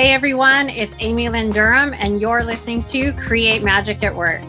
Hey everyone, it's Amy Lynn Durham, and you're listening to Create Magic at Work.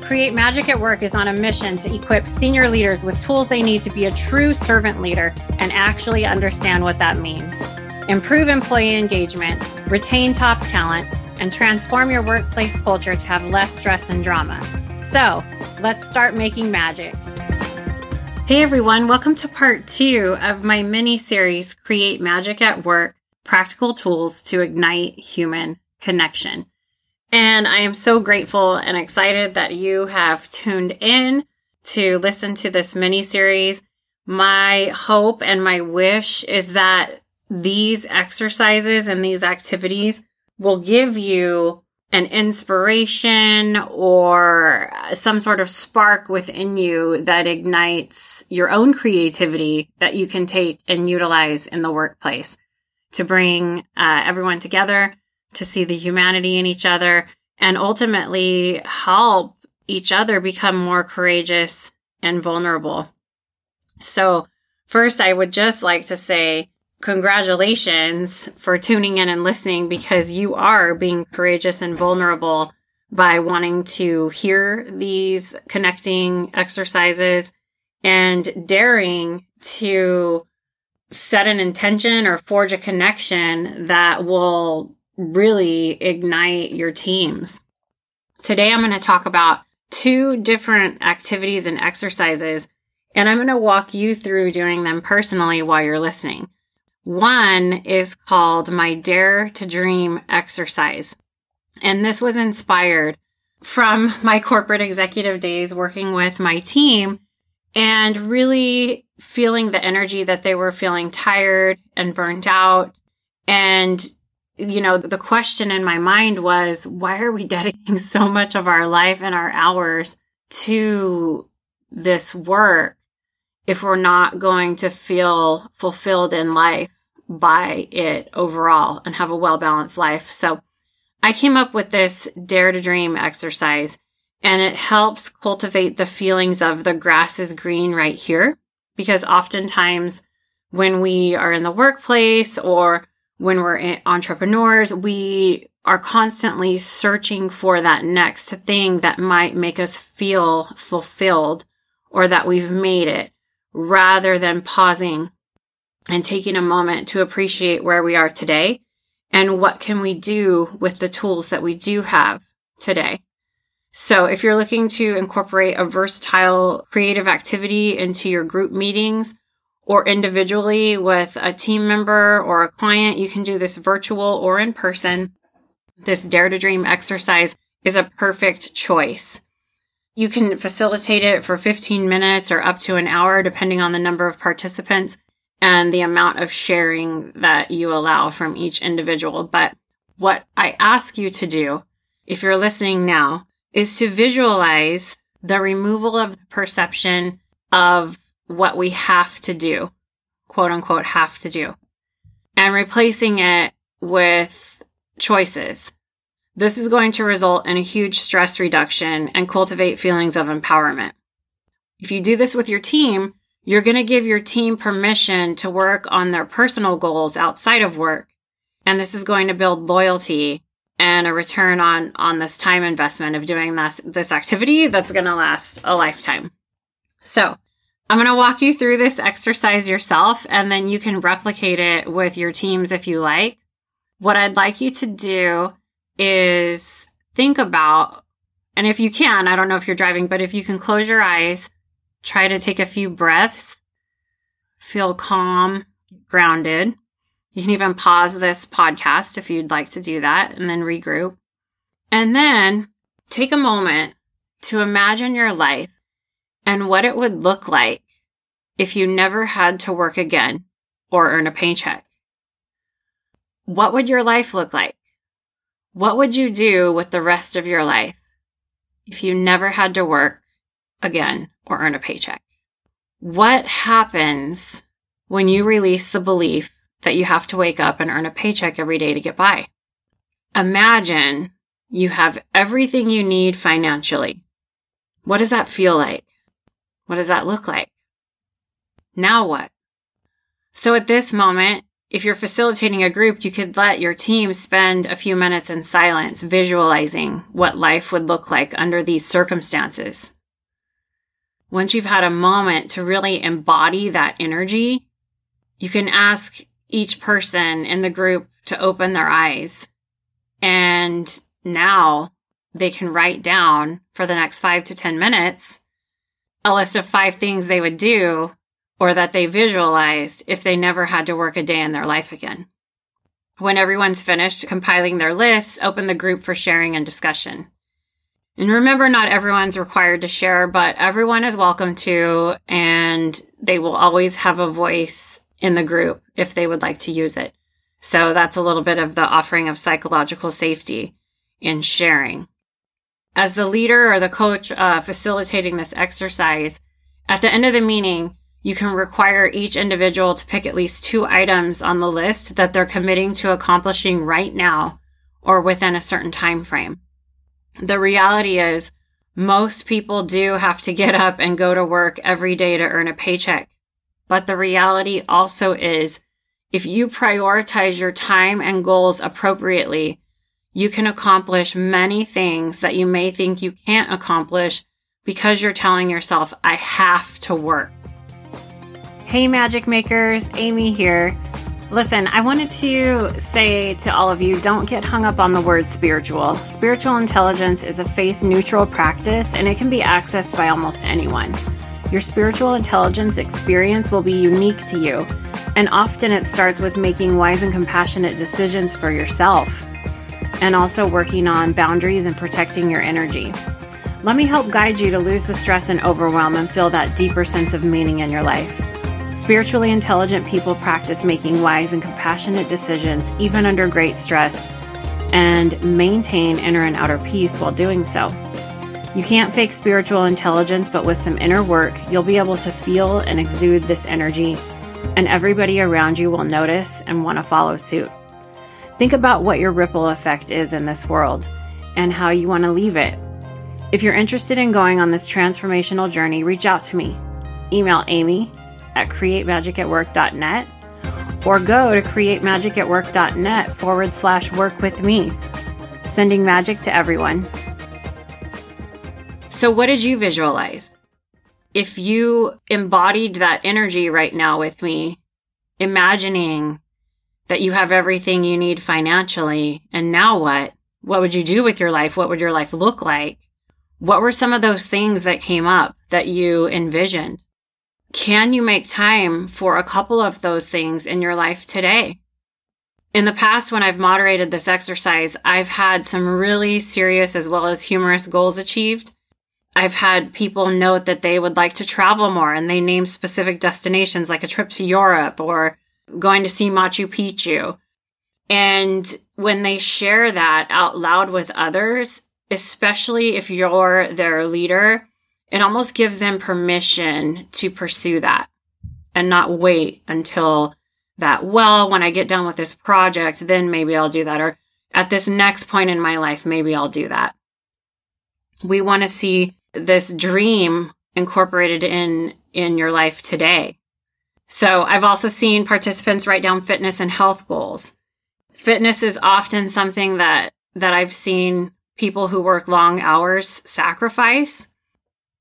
Create Magic at Work is on a mission to equip senior leaders with tools they need to be a true servant leader and actually understand what that means. Improve employee engagement, retain top talent, and transform your workplace culture to have less stress and drama. So, let's start making magic. Hey everyone, welcome to part two of my mini series, Create Magic at Work Practical Tools to Ignite Human Connection. And I am so grateful and excited that you have tuned in to listen to this mini series. My hope and my wish is that these exercises and these activities will give you an inspiration or some sort of spark within you that ignites your own creativity that you can take and utilize in the workplace to bring uh, everyone together, to see the humanity in each other, and ultimately help each other become more courageous and vulnerable. So, first, I would just like to say congratulations for tuning in and listening because you are being courageous and vulnerable by wanting to hear these connecting exercises and daring to set an intention or forge a connection that will really ignite your teams. Today, I'm going to talk about two different activities and exercises, and I'm going to walk you through doing them personally while you're listening. One is called my Dare to Dream exercise. And this was inspired from my corporate executive days working with my team and really feeling the energy that they were feeling tired and burnt out. And, you know, the question in my mind was, why are we dedicating so much of our life and our hours to this work if we're not going to feel fulfilled in life by it overall and have a well balanced life. So I came up with this dare to dream exercise and it helps cultivate the feelings of the grass is green right here. Because oftentimes when we are in the workplace or when we're entrepreneurs, we are constantly searching for that next thing that might make us feel fulfilled or that we've made it rather than pausing and taking a moment to appreciate where we are today and what can we do with the tools that we do have today. So if you're looking to incorporate a versatile creative activity into your group meetings or individually with a team member or a client, you can do this virtual or in person. This Dare to Dream exercise is a perfect choice. You can facilitate it for 15 minutes or up to an hour, depending on the number of participants and the amount of sharing that you allow from each individual. But what I ask you to do, if you're listening now, is to visualize the removal of the perception of what we have to do, quote unquote, have to do, and replacing it with choices. This is going to result in a huge stress reduction and cultivate feelings of empowerment. If you do this with your team, you're going to give your team permission to work on their personal goals outside of work. And this is going to build loyalty and a return on, on this time investment of doing this, this activity that's going to last a lifetime. So I'm going to walk you through this exercise yourself and then you can replicate it with your teams if you like. What I'd like you to do is think about, and if you can, I don't know if you're driving, but if you can close your eyes Try to take a few breaths. Feel calm, grounded. You can even pause this podcast if you'd like to do that and then regroup. And then take a moment to imagine your life and what it would look like if you never had to work again or earn a paycheck. What would your life look like? What would you do with the rest of your life if you never had to work again or earn a paycheck. What happens when you release the belief that you have to wake up and earn a paycheck every day to get by? Imagine you have everything you need financially. What does that feel like? What does that look like? Now what? So at this moment, if you're facilitating a group, you could let your team spend a few minutes in silence, visualizing what life would look like under these circumstances. Once you've had a moment to really embody that energy, you can ask each person in the group to open their eyes. And now they can write down for the next five to 10 minutes a list of five things they would do or that they visualized if they never had to work a day in their life again. When everyone's finished compiling their lists, open the group for sharing and discussion. And remember, not everyone's required to share, but everyone is welcome to, and they will always have a voice in the group if they would like to use it. So that's a little bit of the offering of psychological safety in sharing. As the leader or the coach uh, facilitating this exercise, at the end of the meeting, you can require each individual to pick at least two items on the list that they're committing to accomplishing right now or within a certain time frame. The reality is most people do have to get up and go to work every day to earn a paycheck. But the reality also is if you prioritize your time and goals appropriately, you can accomplish many things that you may think you can't accomplish because you're telling yourself, I have to work. Hey, magic makers, Amy here. Listen, I wanted to say to all of you don't get hung up on the word spiritual. Spiritual intelligence is a faith neutral practice and it can be accessed by almost anyone. Your spiritual intelligence experience will be unique to you, and often it starts with making wise and compassionate decisions for yourself and also working on boundaries and protecting your energy. Let me help guide you to lose the stress and overwhelm and feel that deeper sense of meaning in your life. Spiritually intelligent people practice making wise and compassionate decisions, even under great stress, and maintain inner and outer peace while doing so. You can't fake spiritual intelligence, but with some inner work, you'll be able to feel and exude this energy, and everybody around you will notice and want to follow suit. Think about what your ripple effect is in this world and how you want to leave it. If you're interested in going on this transformational journey, reach out to me. Email Amy at createmagicatwork.net or go to createmagicatwork.net forward slash work with me. Sending magic to everyone. So, what did you visualize? If you embodied that energy right now with me, imagining that you have everything you need financially, and now what? What would you do with your life? What would your life look like? What were some of those things that came up that you envisioned? Can you make time for a couple of those things in your life today? In the past, when I've moderated this exercise, I've had some really serious as well as humorous goals achieved. I've had people note that they would like to travel more and they name specific destinations like a trip to Europe or going to see Machu Picchu. And when they share that out loud with others, especially if you're their leader, it almost gives them permission to pursue that and not wait until that, well, when I get done with this project, then maybe I'll do that. Or at this next point in my life, maybe I'll do that. We want to see this dream incorporated in, in your life today. So I've also seen participants write down fitness and health goals. Fitness is often something that, that I've seen people who work long hours sacrifice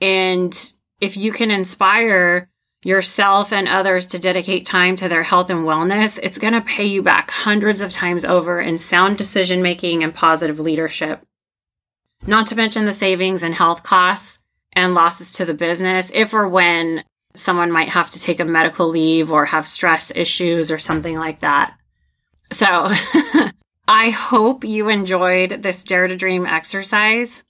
and if you can inspire yourself and others to dedicate time to their health and wellness, it's going to pay you back hundreds of times over in sound decision making and positive leadership. Not to mention the savings and health costs and losses to the business if or when someone might have to take a medical leave or have stress issues or something like that. So I hope you enjoyed this Dare to Dream exercise.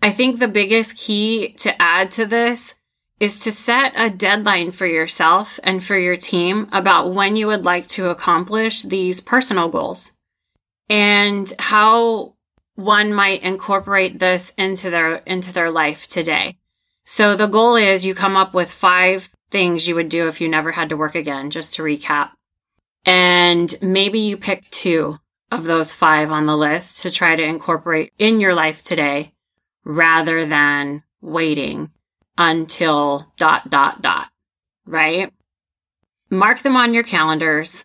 I think the biggest key to add to this is to set a deadline for yourself and for your team about when you would like to accomplish these personal goals and how one might incorporate this into their into their life today. So the goal is you come up with 5 things you would do if you never had to work again just to recap. And maybe you pick 2 of those 5 on the list to try to incorporate in your life today rather than waiting until dot, dot, dot, right? Mark them on your calendars.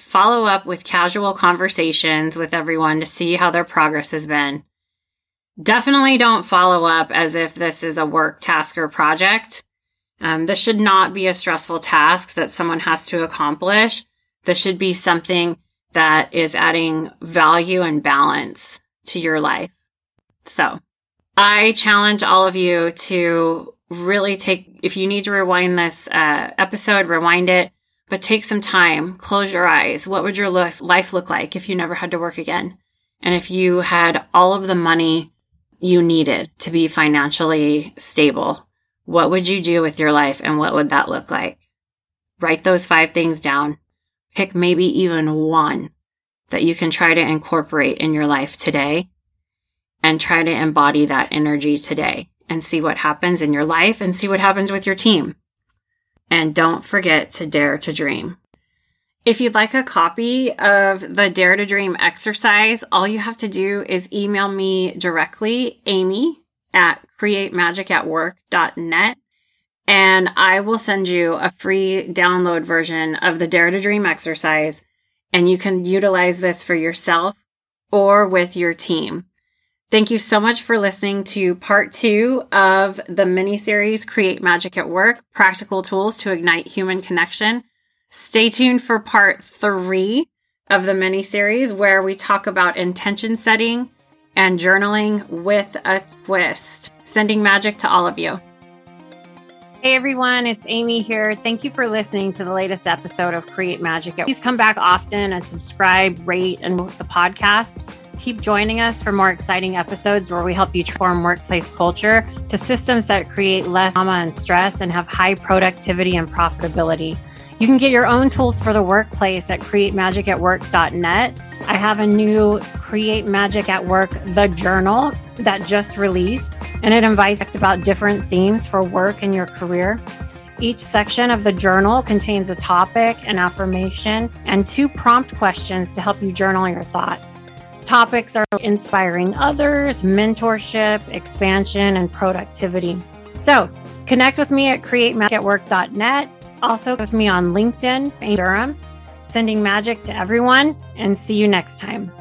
Follow up with casual conversations with everyone to see how their progress has been. Definitely don't follow up as if this is a work task or project. Um, this should not be a stressful task that someone has to accomplish. This should be something that is adding value and balance to your life. So I challenge all of you to really take, if you need to rewind this uh, episode, rewind it, but take some time, close your eyes. What would your life look like if you never had to work again? And if you had all of the money you needed to be financially stable, what would you do with your life and what would that look like? Write those five things down. Pick maybe even one that you can try to incorporate in your life today and try to embody that energy today and see what happens in your life and see what happens with your team. And don't forget to dare to dream. If you'd like a copy of the Dare to Dream exercise, all you have to do is email me directly, Amy at createmagicatwork.net, and I will send you a free download version of the Dare to Dream exercise. And you can utilize this for yourself or with your team. Thank you so much for listening to part two of the mini series Create Magic at Work Practical Tools to Ignite Human Connection. Stay tuned for part three of the mini series where we talk about intention setting and journaling with a twist. Sending magic to all of you. Hey everyone, it's Amy here. Thank you for listening to the latest episode of Create Magic. Please come back often and subscribe, rate, and the podcast. Keep joining us for more exciting episodes where we help you transform workplace culture to systems that create less trauma and stress and have high productivity and profitability. You can get your own tools for the workplace at createmagicatwork.net. I have a new Create Magic at Work, the journal that just released, and it invites about different themes for work and your career. Each section of the journal contains a topic, an affirmation, and two prompt questions to help you journal your thoughts. Topics are inspiring others, mentorship, expansion, and productivity. So connect with me at createmagicatwork.net. Also with me on LinkedIn, Durham, sending magic to everyone, and see you next time.